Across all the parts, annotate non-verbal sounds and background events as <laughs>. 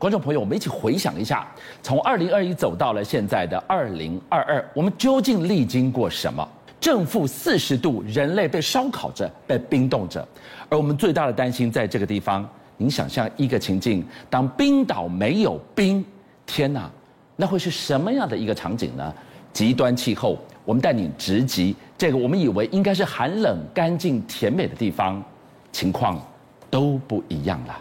观众朋友，我们一起回想一下，从二零二一走到了现在的二零二二，我们究竟历经过什么？正负四十度，人类被烧烤着，被冰冻着，而我们最大的担心在这个地方。您想象一个情境，当冰岛没有冰，天哪，那会是什么样的一个场景呢？极端气候，我们带你直击这个我们以为应该是寒冷、干净、甜美的地方，情况都不一样了。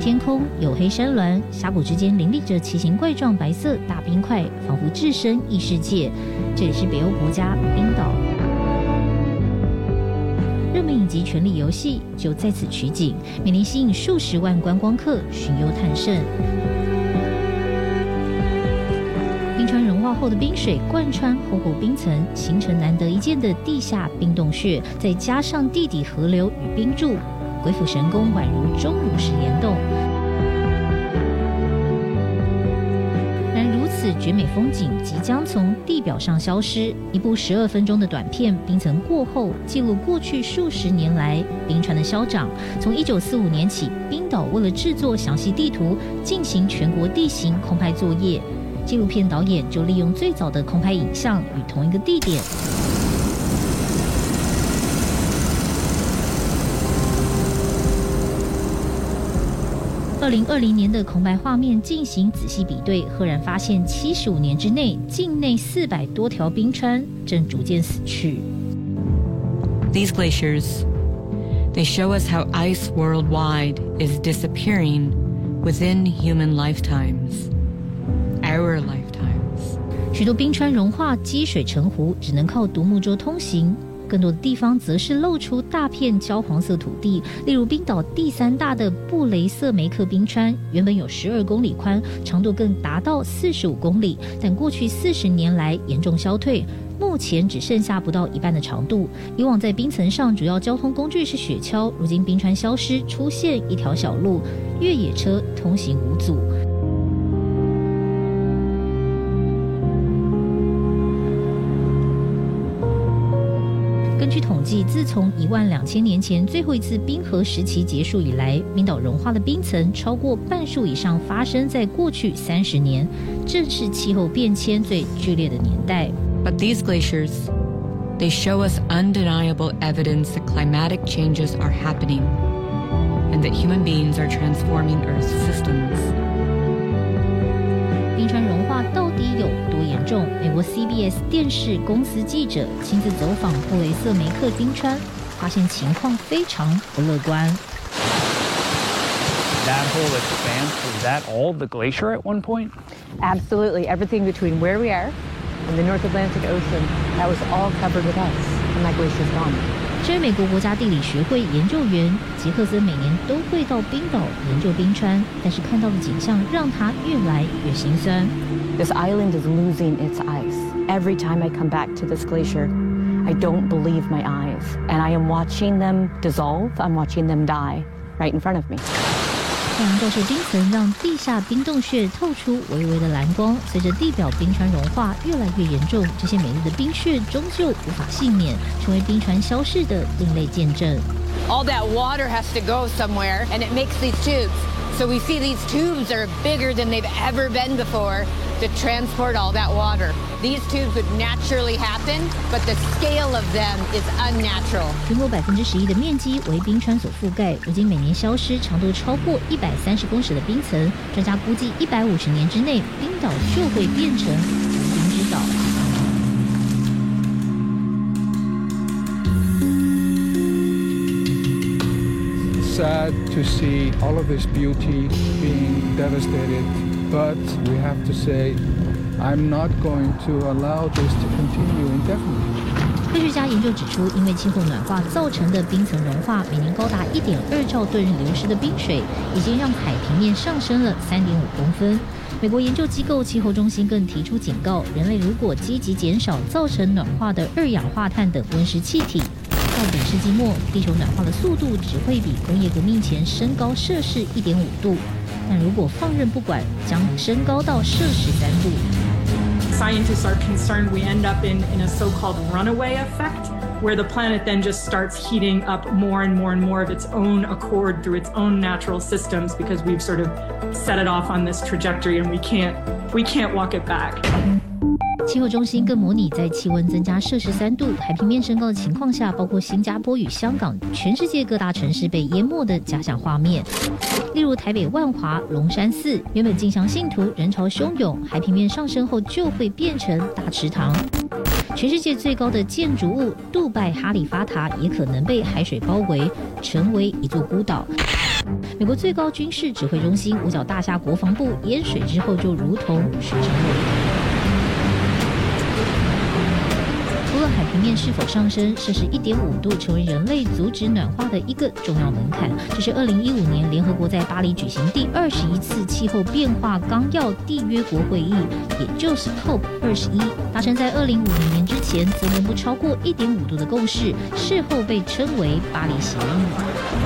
天空，黝黑山峦，峡谷之间林立着奇形怪状白色大冰块，仿佛置身异世界。这里是北欧国家冰岛。热门影集《权力游戏》就在此取景，每年吸引数十万观光客寻幽探胜。冰川融化后的冰水贯穿厚厚冰层，形成难得一见的地下冰洞穴，再加上地底河流与冰柱，鬼斧神工，宛如钟乳石联动。然如此绝美风景即将从地表上消失。一部十二分钟的短片《冰层过后》，记录过去数十年来冰川的消长。从一九四五年起，冰岛为了制作详细地图，进行全国地形空拍作业。纪录片导演就利用最早的空拍影像与同一个地点。二零二零年的空白画面进行仔细比对，赫然发现七十五年之内，境内四百多条冰川正逐渐死去。These glaciers, they show us how ice worldwide is disappearing within human lifetimes, our lifetimes. 许多冰川融化，积水成湖，只能靠独木舟通行。更多的地方则是露出大片焦黄色土地，例如冰岛第三大的布雷瑟梅克冰川，原本有十二公里宽，长度更达到四十五公里，但过去四十年来严重消退，目前只剩下不到一半的长度。以往在冰层上主要交通工具是雪橇，如今冰川消失，出现一条小路，越野车通行无阻。计，自从一万两千年前最后一次冰河时期结束以来，冰岛融化的冰层超过半数以上发生在过去三十年，正是气候变迁最剧烈的年代。But these glaciers, they show us undeniable evidence that climatic changes are happening, and that human beings are transforming Earth's systems. 底有多严重？美国 CBS 电视公司记者亲自走访布雷瑟梅克冰川，发现情况非常不乐观。That whole expanse, was that all the glacier at one point? Absolutely. Everything between where we are and the North Atlantic Ocean, that was all covered with ice, and that glacier is gone. 这位美国国家地理学会研究员杰克森每年都会到冰岛研究冰川，但是看到的景象让他越来越心酸。This island is losing its ice. Every time I come back to this glacier, I don't believe my eyes, and I am watching them dissolve. I'm watching them die right in front of me. 太阳照射冰层，让地下冰洞穴透出微微的蓝光。随着地表冰川融化越来越严重，这些美丽的冰穴终究无法幸免，成为冰川消逝的另类见证。All that water has to go somewhere, and it makes these tubes. So we see these tubes are bigger than they've ever been before to transport all that water. These tubes would naturally happen, but the scale of them is unnatural. 全国百分之十一的面积为冰川所覆盖，如今每年消失长度超过一百三十公尺的冰层，专家估计一百五十年之内，冰岛就会变成 Sad to see all of this beauty being devastated, but we have to say, I'm not going to allow this to continue indefinitely. 科学家研究指出，因为气候暖化造成的冰层融化，每年高达一点二兆吨流失的冰水，已经让海平面上升了三点五公分。美国研究机构气候中心更提出警告：人类如果积极减少造成暖化的二氧化碳等温室气体。到本世纪末，地球暖化的速度只会比工业革命前升高摄氏一点五度，但如果放任不管，将升高到摄氏三度。Scientists are concerned we end up in in a so-called runaway effect, where the planet then just starts heating up more and more and more of its own accord through its own natural systems because we've sort of set it off on this trajectory and we can't we can't walk it back. 气候中心更模拟在气温增加摄氏三度、海平面升高的情况下，包括新加坡与香港、全世界各大城市被淹没的假想画面。例如台北万华龙山寺，原本进香信徒人潮汹涌，海平面上升后就会变成大池塘。全世界最高的建筑物杜拜哈利法塔也可能被海水包围，成为一座孤岛。美国最高军事指挥中心五角大厦国防部淹水之后，就如同水深火热。平面是否上升，摄氏一点五度成为人类阻止暖化的一个重要门槛。这是二零一五年联合国在巴黎举行第二十一次气候变化纲要缔约国会议，也就是 COP 二十一，达成在二零五零年之前则能不超过一点五度的共识，事后被称为巴黎协议。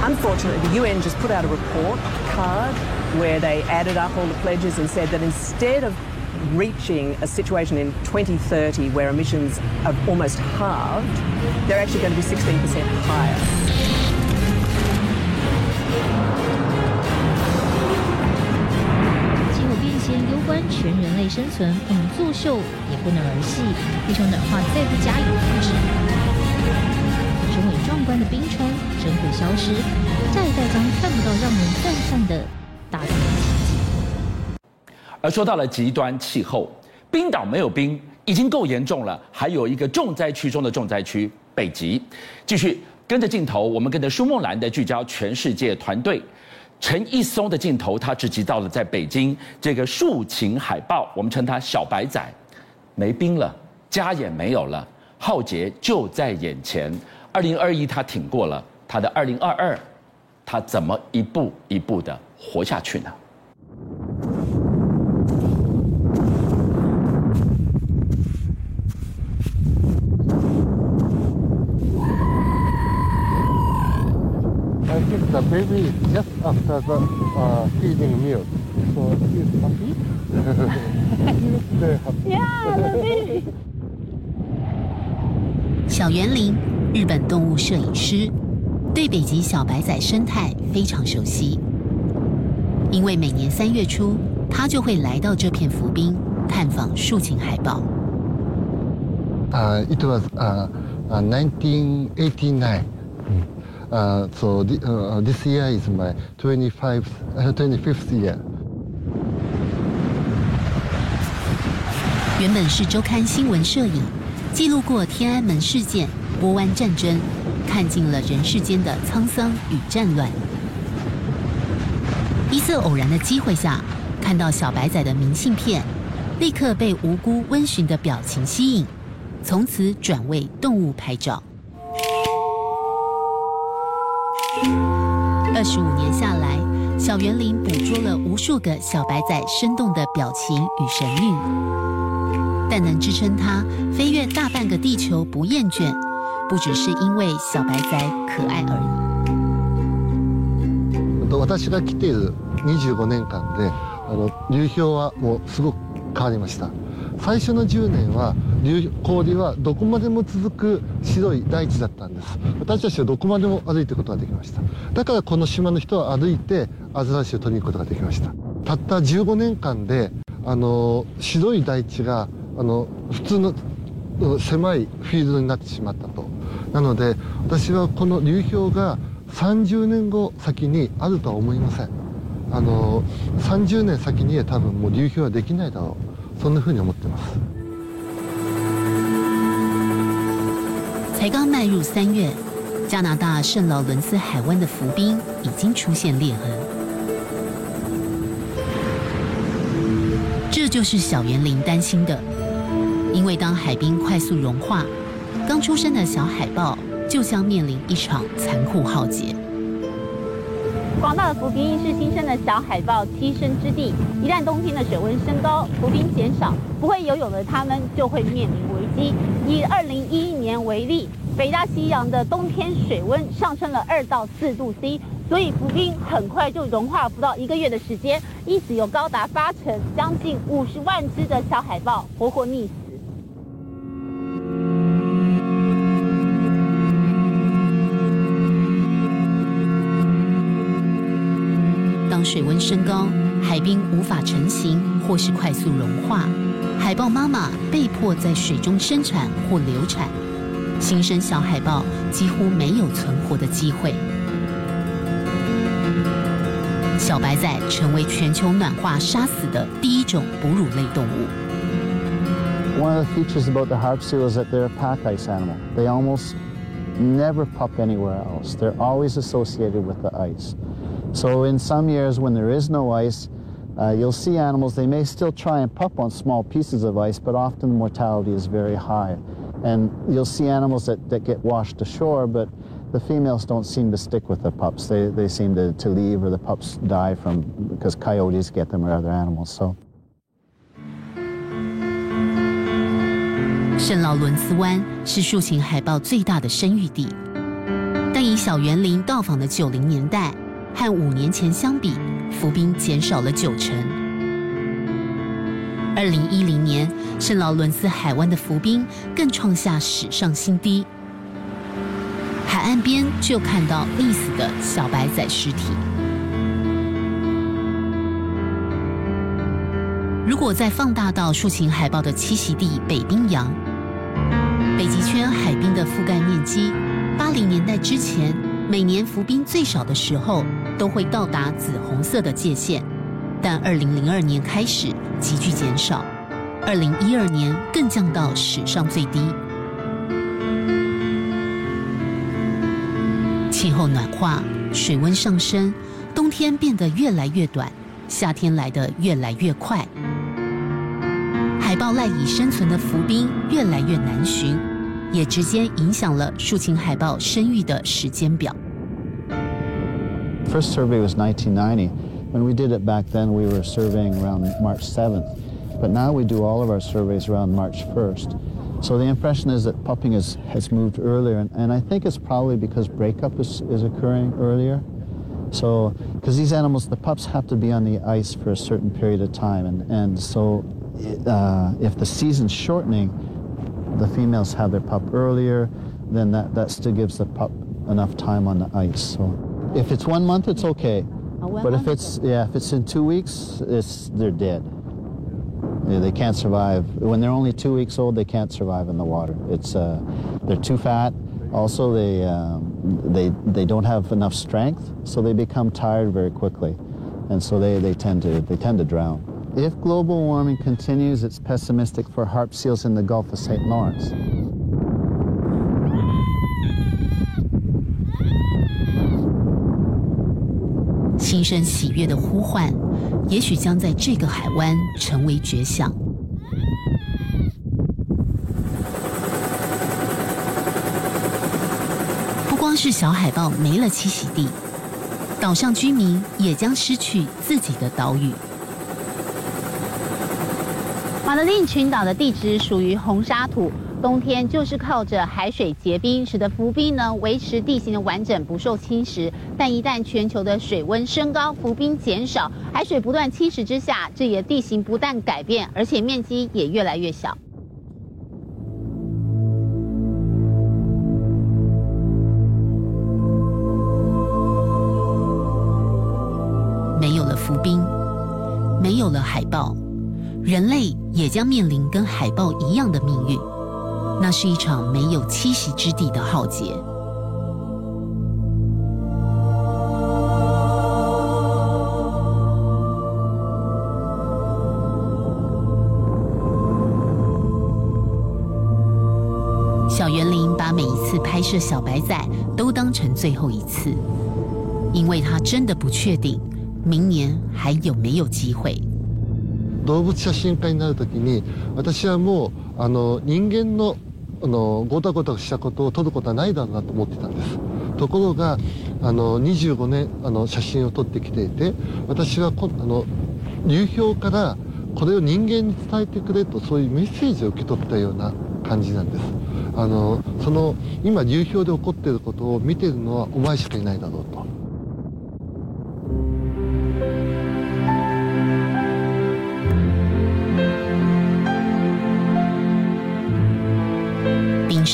Unfortunately, the UN just put out a report card where they added up all the pledges and said that instead of reaching a situation in 2030 where emissions have almost halved, they're actually going to be 16% higher. 气候变迁攸关全人类生存，不能作秀，也不能儿戏。地球暖化再不加以控制，雄伟壮观的冰川真会消失，下一代将看不到让人赞叹的大。而说到了极端气候，冰岛没有冰已经够严重了，还有一个重灾区中的重灾区——北极。继续跟着镜头，我们跟着舒梦兰的聚焦全世界团队，陈一松的镜头，他直击到了在北京这个竖琴海豹，我们称它小白仔，没冰了，家也没有了，浩劫就在眼前。二零二一他挺过了，他的二零二二，他怎么一步一步的活下去呢？<laughs> 小园林，日本动物摄影师，对北极小白仔生态非常熟悉。因为每年三月初，他就会来到这片浮冰探访竖琴海豹。Uh, it was, uh, uh, 1989. Uh, so the, uh, this year is my 25th, uh, 25th year. 原本是周刊新闻摄影，记录过天安门事件、波湾战争，看尽了人世间的沧桑与战乱。一次偶然的机会下，看到小白仔的明信片，立刻被无辜温驯的表情吸引，从此转为动物拍照。二十五年下来，小园林捕捉了无数个小白仔生动的表情与神韵，但能支撑它飞越大半个地球不厌倦，不只是因为小白仔可爱而已。私が来ている25年间で、あの流氷はもうすごく変わりました。 最初の10年は氷はどこまでも続く白い大地だったんです。私たちはどこまでも歩いていくことができました。だからこの岛の人は歩いてアザラシを取りに行くことができました。たった15年间であの白い大地があの普通の狭いフィールドになってしまったと。なので私はこの流氷が30年后先にあるとは思いません。あの30年先には多分もう流氷はできないだろう。そんなふうに思ってます才刚迈入三月，加拿大圣劳伦斯海湾的浮冰已经出现裂痕。这就是小园林担心的，因为当海冰快速融化，刚出生的小海豹就将面临一场残酷浩劫。 广大的浮冰是新生的小海豹栖身之地，一旦冬天的水温升高，浮冰减少，不会游泳的它们就会面临危机。以二零一一年为例，北大西洋的冬天水温上升了二到四度 C，所以浮冰很快就融化，不到一个月的时间，因此有高达八成，将近五十万只的小海豹活活溺死。温升高，海冰无法成型或是快速融化，海豹妈妈被迫在水中生产或流产，新生小海豹几乎没有存活的机会。小白仔成为全球暖化杀死的第一种哺乳类动物。One of the features about the harp seal is that they're a pack ice animal. They almost never pup anywhere else. They're always associated with the ice. So in some years when there is no ice, uh, you'll see animals, they may still try and pup on small pieces of ice, but often the mortality is very high. And you'll see animals that, that get washed ashore, but the females don't seem to stick with the pups. They, they seem to, to leave or the pups die from because coyotes get them or other animals. So. <laughs> 圣劳伦斯湾是树形海豹最大的生育地，但以小圆林到访的九零年代 和五年前相比，浮冰减少了九成。二零一零年，圣劳伦斯海湾的浮冰更创下史上新低。海岸边就看到溺死的小白仔尸体。如果再放大到竖琴海豹的栖息地北冰洋，北极圈海冰的覆盖面积，八零年代之前每年浮冰最少的时候都会到达紫红色的界限，但二零零二年开始急剧减少，二零一二年更降到史上最低。气候暖化，水温上升，冬天变得越来越短，夏天来得越来越快。海豹赖以生存的浮冰越来越难寻，也直接影响了竖琴海豹生育的时间表。First survey was 1990. When we did it back then, we were surveying around March 7th. But now we do all of our surveys around March 1st. So the impression is that pupping is, has moved earlier, and, and I think it's probably because breakup is, is occurring earlier. So, because these animals, the pups have to be on the ice for a certain period of time, and, and so uh, if the season's shortening, the females have their pup earlier, then that, that still gives the pup enough time on the ice. So if it's one month, it's okay. But if it's, yeah, if it's in two weeks, it's, they're dead. They can't survive. When they're only two weeks old, they can't survive in the water. It's, uh, they're too fat. Also, they, um, they, they don't have enough strength, so they become tired very quickly. And so they, they, tend to, they tend to drown. If global warming continues, it's pessimistic for harp seals in the Gulf of St. Lawrence. 心生喜悦的呼唤，也许将在这个海湾成为绝响。不光是小海豹没了栖息地，岛上居民也将失去自己的岛屿。马德令群岛的地质属于红沙土。冬天就是靠着海水结冰，使得浮冰呢维持地形的完整，不受侵蚀。但一旦全球的水温升高，浮冰减少，海水不断侵蚀之下，这里的地形不但改变，而且面积也越来越小。没有了浮冰，没有了海豹，人类也将面临跟海豹一样的命运。那是一场没有栖息之地的浩劫。小园林把每一次拍摄小白仔都当成最后一次，因为他真的不确定明年还有没有机会。动物写真家になる时に、私はもうあの人间のあのごたごたしたことを撮ることはないだろうなと思ってたんです。ところがあの25年あの写真を撮ってきていて私はこあの流氷からこれを人间に伝えてくれとそういうメッセージを受け取ったような感じなんです。あのその今流氷で起こっていることを见てるのはお前しかいないだろうと。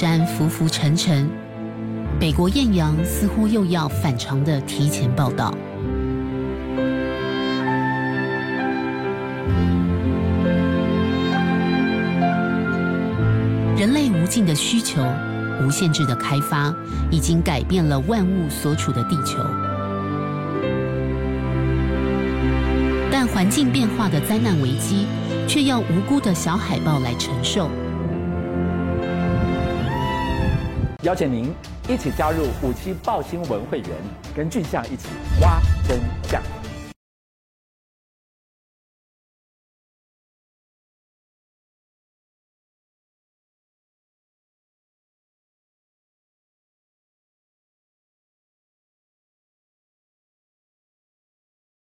山浮浮沉沉北国艳阳似乎又要反常的提前报道。人类无尽的需求无限制的开发已经改变了万物所处的地球。但环境变化的灾难危机却要无辜的小海豹来承受。邀请您一起加入五七报新闻会员，跟俊相一起挖真相。